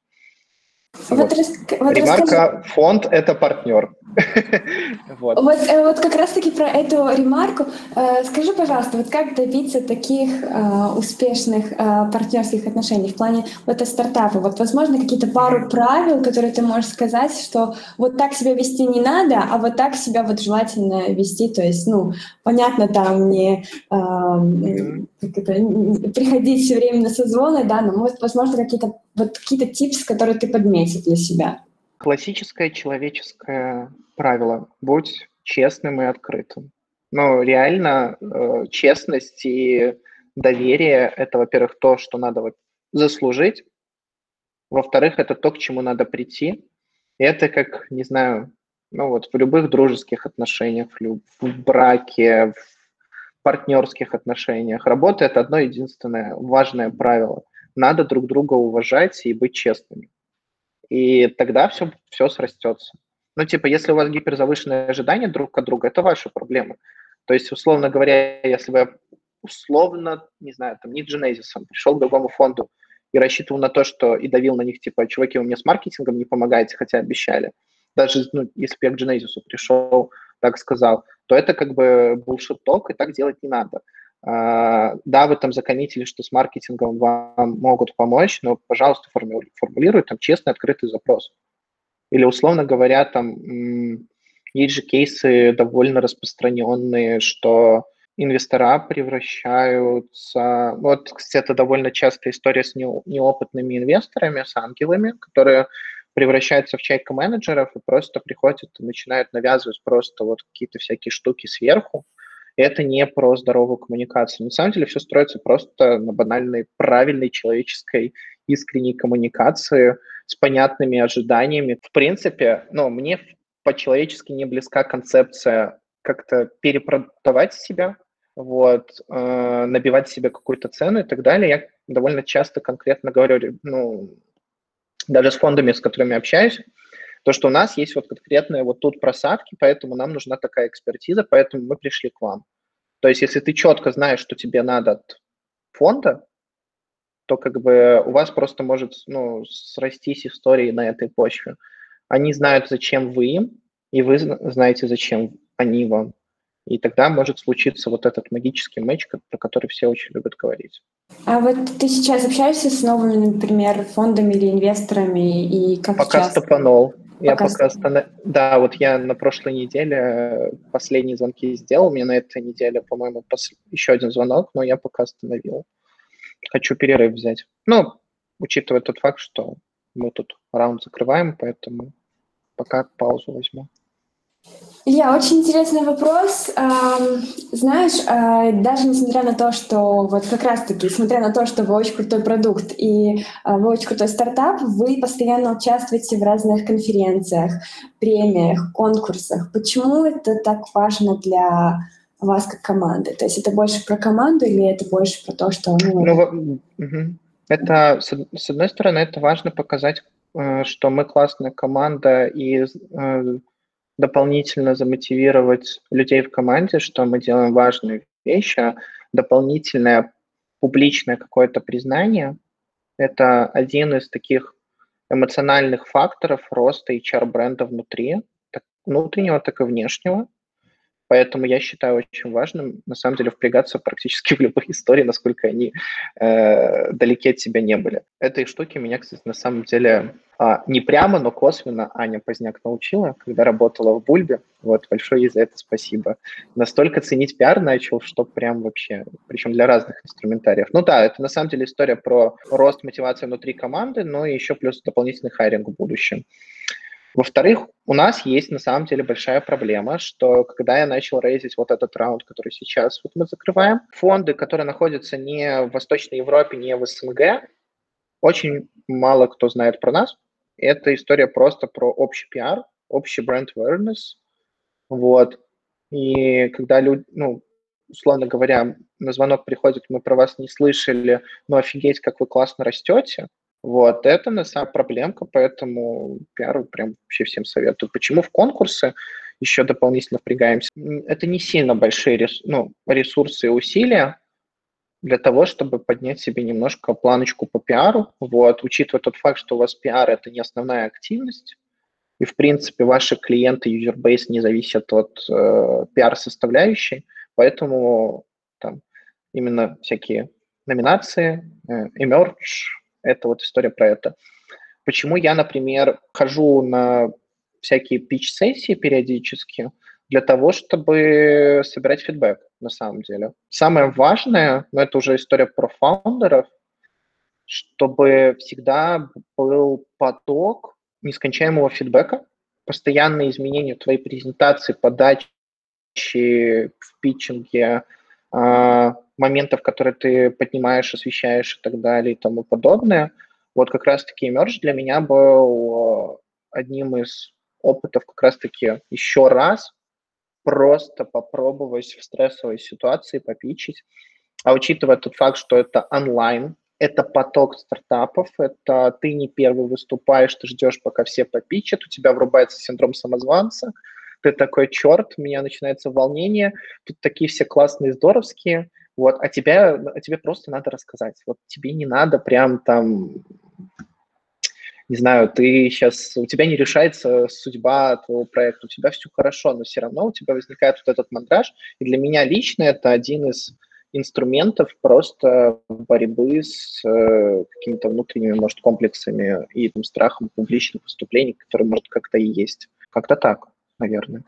Вот, вот, Ремарка, расскажи... фонд – это партнер. вот. Вот, э, вот как раз-таки про эту ремарку. Э, скажи, пожалуйста, вот как добиться таких э, успешных партнерских отношений в плане вот стартапа? Вот, возможно, какие-то пару правил, которые ты можешь сказать, что вот так себя вести не надо, а вот так себя вот желательно вести. То есть, ну, понятно, там не как это, приходить все время на созвоны, да, но, может, возможно, какие-то вот какие-то типсы, которые ты подметил для себя. Классическое человеческое правило. Будь честным и открытым. Ну, реально, э, честность и доверие – это, во-первых, то, что надо вот заслужить. Во-вторых, это то, к чему надо прийти. И это как, не знаю, ну вот в любых дружеских отношениях, в браке, в партнерских отношениях. Работа – это одно единственное важное правило. Надо друг друга уважать и быть честными. И тогда все, все срастется. Ну, типа, если у вас гиперзавышенные ожидания друг от друга, это ваша проблема. То есть, условно говоря, если бы условно, не знаю, там, не Genesis, пришел к другому фонду и рассчитывал на то, что и давил на них, типа, чуваки, вы мне с маркетингом не помогаете, хотя обещали. Даже, ну, если бы я к Genesis пришел, так сказал, то это как бы был ток, и так делать не надо. А, да, вы там закоммитили, что с маркетингом вам могут помочь, но, пожалуйста, формулируйте там честный, открытый запрос. Или, условно говоря, там есть же кейсы довольно распространенные, что инвестора превращаются... Вот, кстати, это довольно частая история с неопытными инвесторами, с ангелами, которые превращаются в чайка-менеджеров и просто приходят и начинают навязывать просто вот какие-то всякие штуки сверху. Это не про здоровую коммуникацию. На самом деле все строится просто на банальной, правильной человеческой искренней коммуникации с понятными ожиданиями. В принципе, ну, мне по-человечески не близка концепция как-то перепродавать себя, вот, э, набивать себе какую-то цену и так далее. Я довольно часто конкретно говорю, ну, даже с фондами, с которыми общаюсь, то, что у нас есть вот конкретные вот тут просадки, поэтому нам нужна такая экспертиза, поэтому мы пришли к вам. То есть, если ты четко знаешь, что тебе надо от фонда, то как бы у вас просто может ну, срастись истории на этой почве. Они знают, зачем вы им, и вы знаете, зачем они вам. И тогда может случиться вот этот магический матч, про который все очень любят говорить. А вот ты сейчас общаешься с новыми, например, фондами или инвесторами, и как Пока сейчас? стопанул. Я пока, пока останов... Да, вот я на прошлой неделе э, последние звонки сделал. Мне на этой неделе, по-моему, пос... еще один звонок, но я пока остановил. Хочу перерыв взять. Ну, учитывая тот факт, что мы тут раунд закрываем, поэтому пока паузу возьму. Илья, очень интересный вопрос. Знаешь, а, даже несмотря на то, что вот как раз-таки, несмотря на то, что вы очень крутой продукт и а, вы очень крутой стартап, вы постоянно участвуете в разных конференциях, премиях, конкурсах. Почему это так важно для вас как команды? То есть это больше про команду или это больше про то, что... Ну, ну это, с одной стороны, это важно показать, э, что мы классная команда и э, дополнительно замотивировать людей в команде, что мы делаем важные вещи, а дополнительное публичное какое-то признание – это один из таких эмоциональных факторов роста HR-бренда внутри, так внутреннего, так и внешнего. Поэтому я считаю очень важным, на самом деле, впрягаться практически в любых истории, насколько они э, далеки от себя не были. Этой штуки меня, кстати, на самом деле а, не прямо, но косвенно Аня Поздняк научила, когда работала в Бульбе. Вот, большое ей за это спасибо. Настолько ценить пиар начал, что прям вообще, причем для разных инструментариев. Ну да, это на самом деле история про рост мотивации внутри команды, но еще плюс дополнительный хайринг в будущем. Во-вторых, у нас есть на самом деле большая проблема, что когда я начал рейзить вот этот раунд, который сейчас вот мы закрываем, фонды, которые находятся не в Восточной Европе, не в СНГ, очень мало кто знает про нас. Это история просто про общий пиар, общий бренд awareness. Вот. И когда люди, ну, условно говоря, на звонок приходят, мы про вас не слышали, но офигеть, как вы классно растете, вот, это на самом проблемка, поэтому пиару прям вообще всем советую. Почему в конкурсы еще дополнительно впрягаемся. Это не сильно большие рес, ну, ресурсы и усилия для того, чтобы поднять себе немножко планочку по пиару, вот, учитывая тот факт, что у вас пиар – это не основная активность, и, в принципе, ваши клиенты, user-base не зависят от э, пиар-составляющей, поэтому там именно всякие номинации, э, emerge, это вот история про это. Почему я, например, хожу на всякие пич-сессии периодически для того, чтобы собирать фидбэк, на самом деле. Самое важное, но это уже история про фаундеров, чтобы всегда был поток нескончаемого фидбэка, постоянные изменения в твоей презентации, подачи, в питчинге, а, моментов, которые ты поднимаешь, освещаешь и так далее и тому подобное. Вот как раз-таки Emerge для меня был одним из опытов как раз-таки еще раз просто попробовать в стрессовой ситуации попичить. А учитывая тот факт, что это онлайн, это поток стартапов, это ты не первый выступаешь, ты ждешь, пока все попичат, у тебя врубается синдром самозванца, ты такой, черт, у меня начинается волнение, тут такие все классные, здоровские, вот, а, тебя, а тебе просто надо рассказать. Вот тебе не надо прям там, не знаю, ты сейчас, у тебя не решается судьба твоего проекта, у тебя все хорошо, но все равно у тебя возникает вот этот мандраж. И для меня лично это один из инструментов просто борьбы с э, какими-то внутренними, может, комплексами и там, страхом публичных выступлений, которые, может, как-то и есть. Как-то так, наверное.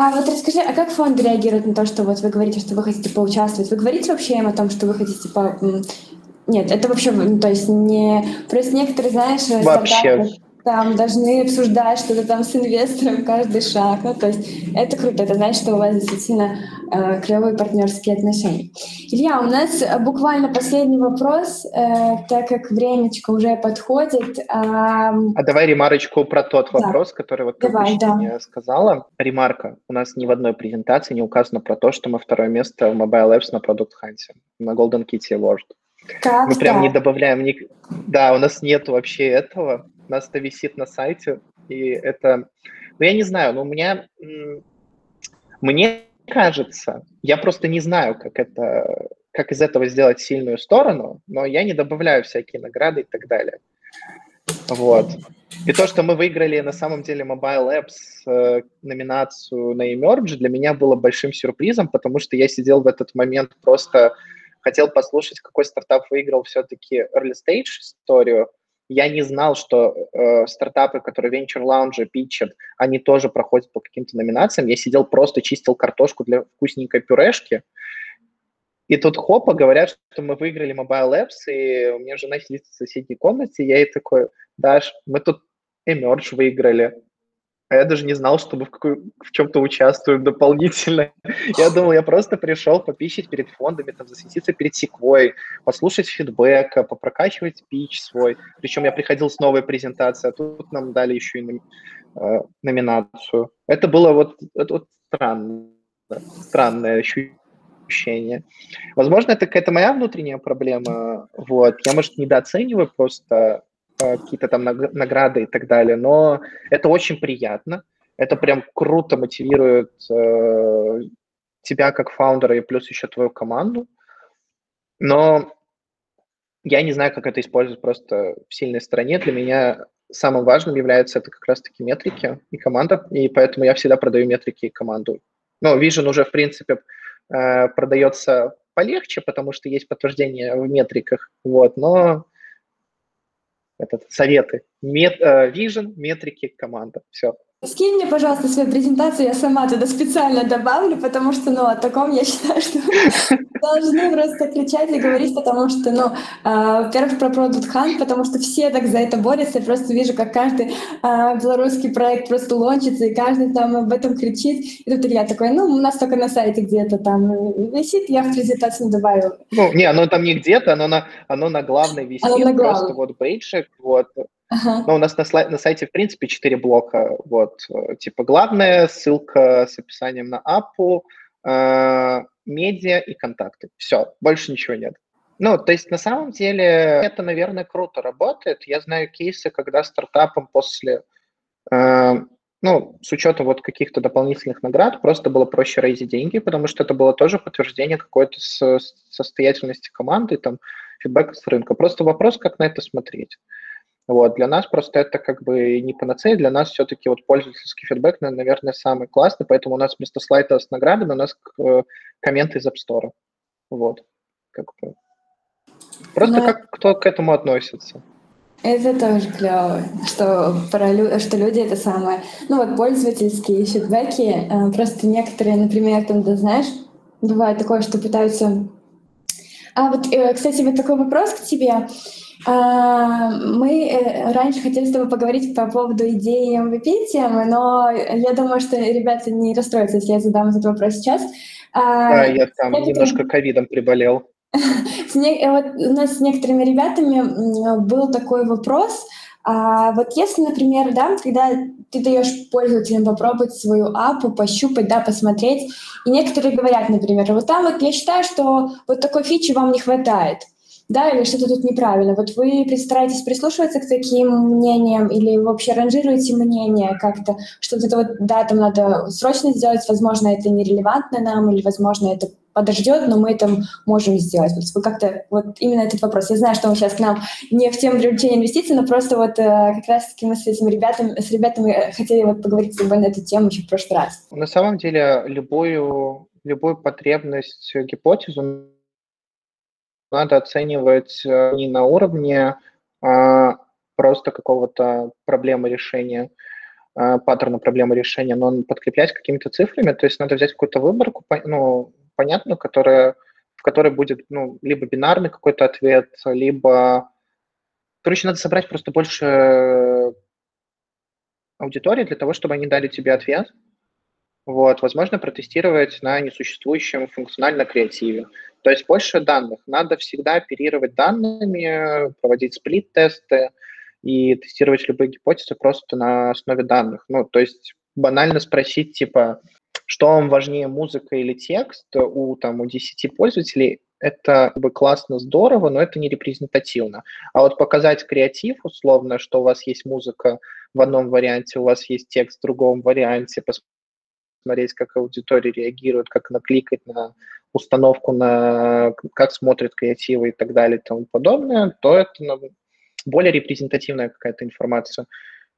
А вот расскажи, а как фонд реагирует на то, что вот вы говорите, что вы хотите поучаствовать? Вы говорите вообще им о том, что вы хотите по... Нет, это вообще, ну, то есть не... Просто некоторые, знаешь... Вообще там должны обсуждать что-то там с инвестором каждый шаг. Ну, то есть это круто, это значит, что у вас действительно э, клевые партнерские отношения. Илья, у нас буквально последний вопрос, э, так как времечко уже подходит. Э, а давай ремарочку про тот да. вопрос, который вот ты давай, да. мне сказала. Ремарка. У нас ни в одной презентации не указано про то, что мы второе место в Mobile Apps на Product Hunt, на Golden Kitty Award. Как мы прям не добавляем... Ни... Да, у нас нет вообще этого у нас это висит на сайте, и это, ну, я не знаю, но у меня, мне кажется, я просто не знаю, как это, как из этого сделать сильную сторону, но я не добавляю всякие награды и так далее. Вот. И то, что мы выиграли на самом деле Mobile Apps э, номинацию на Emerge, для меня было большим сюрпризом, потому что я сидел в этот момент просто хотел послушать, какой стартап выиграл все-таки early stage историю, я не знал, что э, стартапы, которые Venture Lounge питчат, они тоже проходят по каким-то номинациям. Я сидел просто чистил картошку для вкусненькой пюрешки. И тут хопа говорят, что мы выиграли Mobile Apps, и у меня жена сидит в соседней комнате, и я ей такой, Даш, мы тут Emerge выиграли. А я даже не знал, что мы в, какой, в чем-то участвуем дополнительно. Я думал, я просто пришел попищить перед фондами, там, засветиться перед секвой, послушать фидбэк, попрокачивать пич свой. Причем я приходил с новой презентацией, а тут нам дали еще и э, номинацию. Это было вот, это вот странно, странное ощущение. Возможно, это какая-то моя внутренняя проблема. Вот. Я, может, недооцениваю просто какие-то там награды и так далее, но это очень приятно, это прям круто мотивирует э, тебя как фаундера и плюс еще твою команду, но я не знаю, как это использовать просто в сильной стороне. Для меня самым важным является это как раз-таки метрики и команда, и поэтому я всегда продаю метрики и команду. Но Vision уже, в принципе, э, продается полегче, потому что есть подтверждение в метриках, вот, но этот, советы. Мет, э, vision, метрики, команда. Все. Скинь мне, пожалуйста, свою презентацию, я сама туда специально добавлю, потому что, ну, о таком я считаю, что должны просто кричать и говорить, потому что, ну, э, во-первых, про Product Hunt, потому что все так за это борются, я просто вижу, как каждый э, белорусский проект просто лончится, и каждый там об этом кричит, и тут я такой, ну, у нас только на сайте где-то там висит, я в презентацию добавила. Ну, не, оно там не где-то, оно на, оно на главной висит, оно на главной. просто вот бейджик, вот, Но у нас на, слай- на сайте, в принципе, четыре блока. Вот, э, типа, главная ссылка с описанием на аппу, э, медиа и контакты. Все, больше ничего нет. Ну, то есть, на самом деле, это, наверное, круто работает. Я знаю кейсы, когда стартапам после э, ну, с учетом вот каких-то дополнительных наград, просто было проще рейзить деньги, потому что это было тоже подтверждение какой-то состоятельности команды, там, фидбэка с рынка. Просто вопрос, как на это смотреть. Вот, для нас просто это как бы не панацея, для нас все-таки вот пользовательский фидбэк, наверное, самый классный, поэтому у нас вместо слайда с наградами у нас э, комменты из App Store. Вот, как бы. Просто Но... как кто к этому относится. Это тоже клево, что, про, что люди это самое. Ну вот пользовательские фидбэки, э, просто некоторые, например, там, да знаешь, бывает такое, что пытаются... А вот, э, кстати, вот такой вопрос к тебе. А, мы э, раньше хотели с тобой поговорить по поводу идеи MVP темы, но я думаю, что ребята не расстроятся, если я задам этот вопрос сейчас. А, да, я там немножко ковидом приболел. Э, вот у нас с некоторыми ребятами был такой вопрос. А вот если, например, да, когда ты даешь пользователям попробовать свою апу, пощупать, да, посмотреть, и некоторые говорят, например, вот там вот я считаю, что вот такой фичи вам не хватает, да, или что-то тут неправильно. Вот вы стараетесь прислушиваться к таким мнениям или вообще ранжируете мнения как-то, что вот это вот, да, там надо срочно сделать, возможно, это нерелевантно нам, или, возможно, это подождет, но мы это можем сделать. Вот вы как-то, вот именно этот вопрос. Я знаю, что мы сейчас к нам не в тему привлечения инвестиций, но просто вот э, как раз-таки мы с этими ребятами, с ребятами э, хотели вот поговорить с тобой на эту тему еще в прошлый раз. На самом деле любую, любую потребность, гипотезу надо оценивать э, не на уровне а просто какого-то проблемы решения, а, паттерна проблемы решения, но подкреплять какими-то цифрами, то есть надо взять какую-то выборку, ну, понятную, которая, в которой будет ну, либо бинарный какой-то ответ, либо... Короче, надо собрать просто больше аудитории для того, чтобы они дали тебе ответ. Вот, возможно, протестировать на несуществующем функционально креативе. То есть больше данных. Надо всегда оперировать данными, проводить сплит-тесты и тестировать любые гипотезы просто на основе данных. Ну, то есть банально спросить, типа, что вам важнее, музыка или текст у, там, у 10 пользователей, это как бы классно, здорово, но это не репрезентативно. А вот показать креатив, условно, что у вас есть музыка в одном варианте, у вас есть текст в другом варианте, посмотреть, как аудитория реагирует, как она кликает на установку, на как смотрит креативы и так далее и тому подобное, то это ну, более репрезентативная какая-то информация.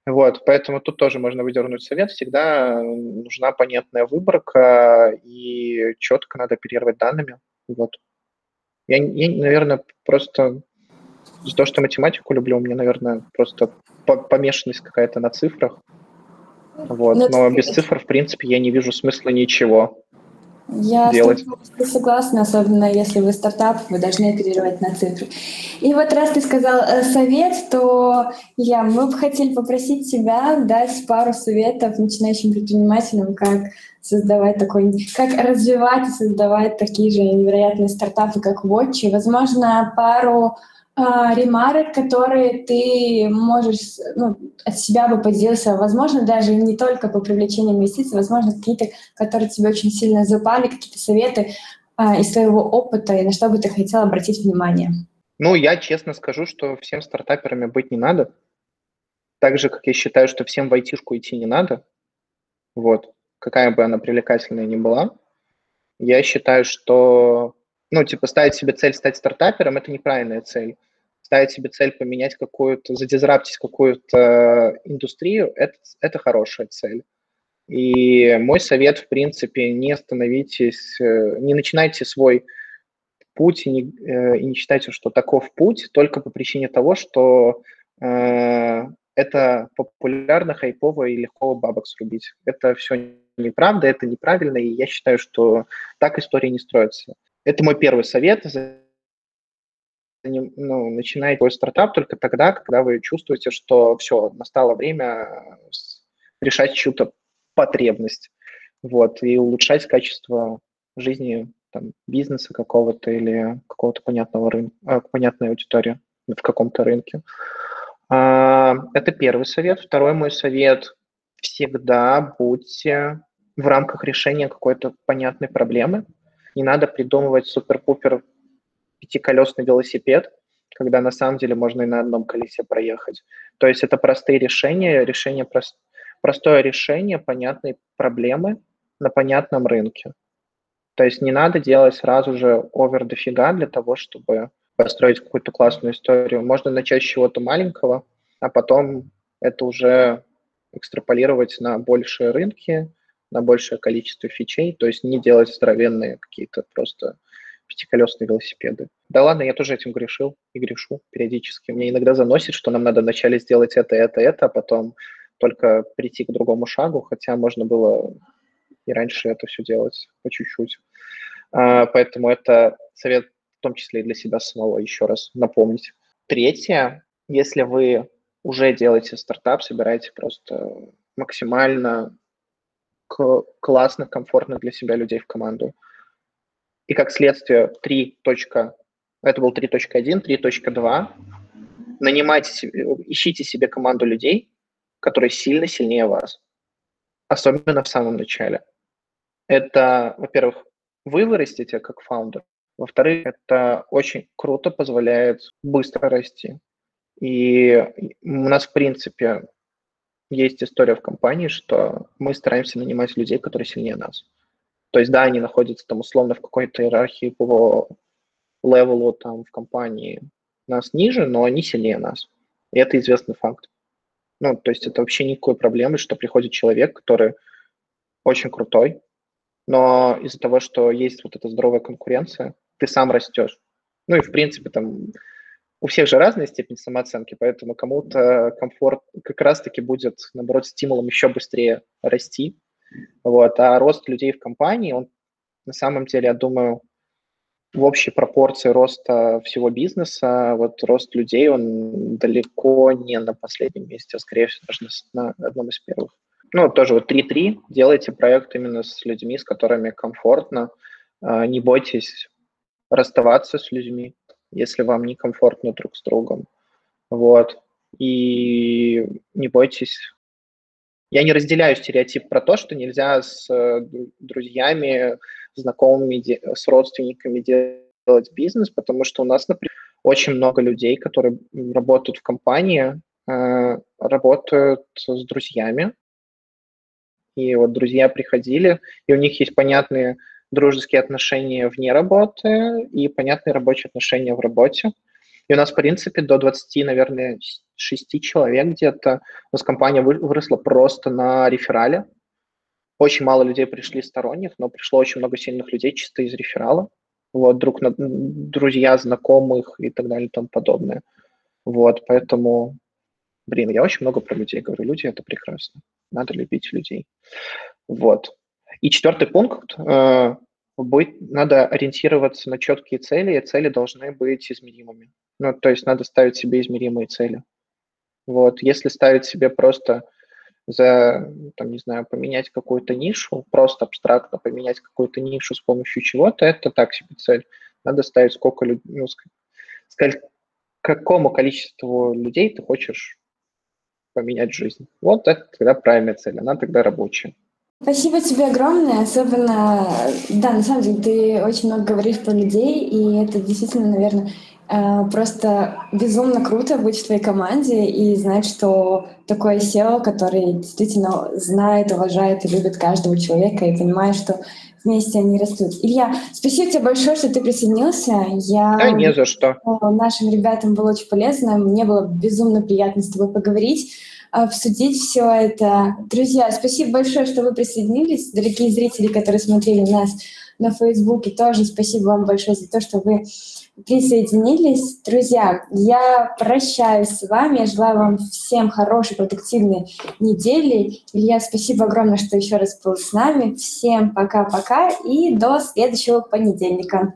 Вот, поэтому тут тоже можно выдернуть совет. Всегда нужна понятная выборка и четко надо оперировать данными. Вот. Я, я наверное, просто за то, что математику люблю, у меня, наверное, просто помешанность какая-то на цифрах. Вот. Но, Но без цифр, в принципе, я не вижу смысла ничего. Я делать. согласна, особенно если вы стартап, вы должны оперировать на цифры. И вот раз ты сказал э, совет, то я, мы бы хотели попросить тебя дать пару советов начинающим предпринимателям, как создавать такой, как развивать и создавать такие же невероятные стартапы, как Watch, и, возможно, пару а, ремарок, которые ты можешь ну, от себя бы поделился, возможно, даже не только по привлечению инвестиций, возможно, какие-то, которые тебе очень сильно запали, какие-то советы а, из твоего опыта, и на что бы ты хотел обратить внимание? Ну, я честно скажу, что всем стартаперами быть не надо. Так же, как я считаю, что всем в айтишку идти не надо. Вот. Какая бы она привлекательная ни была. Я считаю, что ну, типа, ставить себе цель стать стартапером – это неправильная цель. Ставить себе цель поменять какую-то, задизраптить какую-то индустрию – это, это хорошая цель. И мой совет, в принципе, не становитесь, э, не начинайте свой путь и не, э, и не считайте, что таков путь только по причине того, что э, это популярно, хайпово и легко бабок срубить. Это все неправда, это неправильно, и я считаю, что так история не строится. Это мой первый совет. Ну, начинайте свой стартап только тогда, когда вы чувствуете, что все, настало время решать чью-то потребность. Вот, и улучшать качество жизни там, бизнеса какого-то или какого-то понятного рынка, э, понятной аудитории в каком-то рынке. А, это первый совет. Второй мой совет – всегда будьте в рамках решения какой-то понятной проблемы – не надо придумывать супер-пупер пятиколесный велосипед, когда на самом деле можно и на одном колесе проехать. То есть это простые решения, решения прост... простое решение понятной проблемы на понятном рынке. То есть не надо делать сразу же овер дофига для того, чтобы построить какую-то классную историю. Можно начать с чего-то маленького, а потом это уже экстраполировать на большие рынки, на большее количество фичей, то есть не делать здоровенные какие-то просто пятиколесные велосипеды. Да ладно, я тоже этим грешил и грешу периодически. Мне иногда заносит, что нам надо вначале сделать это, это, это, а потом только прийти к другому шагу, хотя можно было и раньше это все делать по чуть-чуть. А, поэтому это совет в том числе и для себя самого, еще раз напомнить. Третье, если вы уже делаете стартап, собираете просто максимально классных, комфортных для себя людей в команду. И как следствие 3. Это был 3.1, 3.2. Нанимайте, ищите себе команду людей, которые сильно сильнее вас. Особенно в самом начале. Это, во-первых, вы вырастете как фаундер. Во-вторых, это очень круто позволяет быстро расти. И у нас, в принципе, есть история в компании, что мы стараемся нанимать людей, которые сильнее нас. То есть, да, они находятся там условно в какой-то иерархии по левелу там в компании нас ниже, но они сильнее нас. И это известный факт. Ну, то есть это вообще никакой проблемы, что приходит человек, который очень крутой, но из-за того, что есть вот эта здоровая конкуренция, ты сам растешь. Ну и, в принципе, там у всех же разная степень самооценки, поэтому кому-то комфорт как раз-таки будет, наоборот, стимулом еще быстрее расти. Вот. А рост людей в компании, он на самом деле, я думаю, в общей пропорции роста всего бизнеса, вот рост людей, он далеко не на последнем месте, а скорее всего даже на одном из первых. Ну, тоже вот 3-3, делайте проект именно с людьми, с которыми комфортно, а, не бойтесь расставаться с людьми, если вам некомфортно друг с другом. Вот. И не бойтесь. Я не разделяю стереотип про то, что нельзя с э, друзьями, знакомыми, с родственниками делать бизнес, потому что у нас, например, очень много людей, которые работают в компании, э, работают с друзьями. И вот друзья приходили, и у них есть понятные дружеские отношения вне работы и понятные рабочие отношения в работе. И у нас, в принципе, до 20, наверное, 6 человек где-то. У нас компания выросла просто на реферале. Очень мало людей пришли сторонних, но пришло очень много сильных людей чисто из реферала. Вот, друг на, друзья, знакомых и так далее и тому подобное. Вот, поэтому, блин, я очень много про людей говорю. Люди – это прекрасно. Надо любить людей. Вот. И четвертый пункт э, будет, надо ориентироваться на четкие цели, и цели должны быть измеримыми. Ну, то есть надо ставить себе измеримые цели. Вот, если ставить себе просто за, там, не знаю, поменять какую-то нишу, просто абстрактно поменять какую-то нишу с помощью чего-то, это так себе цель. Надо ставить сколько людей, ну, сказать, какому количеству людей ты хочешь поменять жизнь. Вот это тогда правильная цель, она тогда рабочая. Спасибо тебе огромное, особенно, да, на самом деле ты очень много говоришь про людей, и это действительно, наверное, э, просто безумно круто быть в твоей команде и знать, что такое SEO, который действительно знает, уважает и любит каждого человека и понимает, что вместе они растут. Илья, спасибо тебе большое, что ты присоединился. Я... Да, не за что. Нашим ребятам было очень полезно. Мне было безумно приятно с тобой поговорить обсудить все это. Друзья, спасибо большое, что вы присоединились. Дорогие зрители, которые смотрели нас на Фейсбуке, тоже спасибо вам большое за то, что вы присоединились. Друзья, я прощаюсь с вами. Я желаю вам всем хорошей, продуктивной недели. Илья, спасибо огромное, что еще раз был с нами. Всем пока-пока и до следующего понедельника.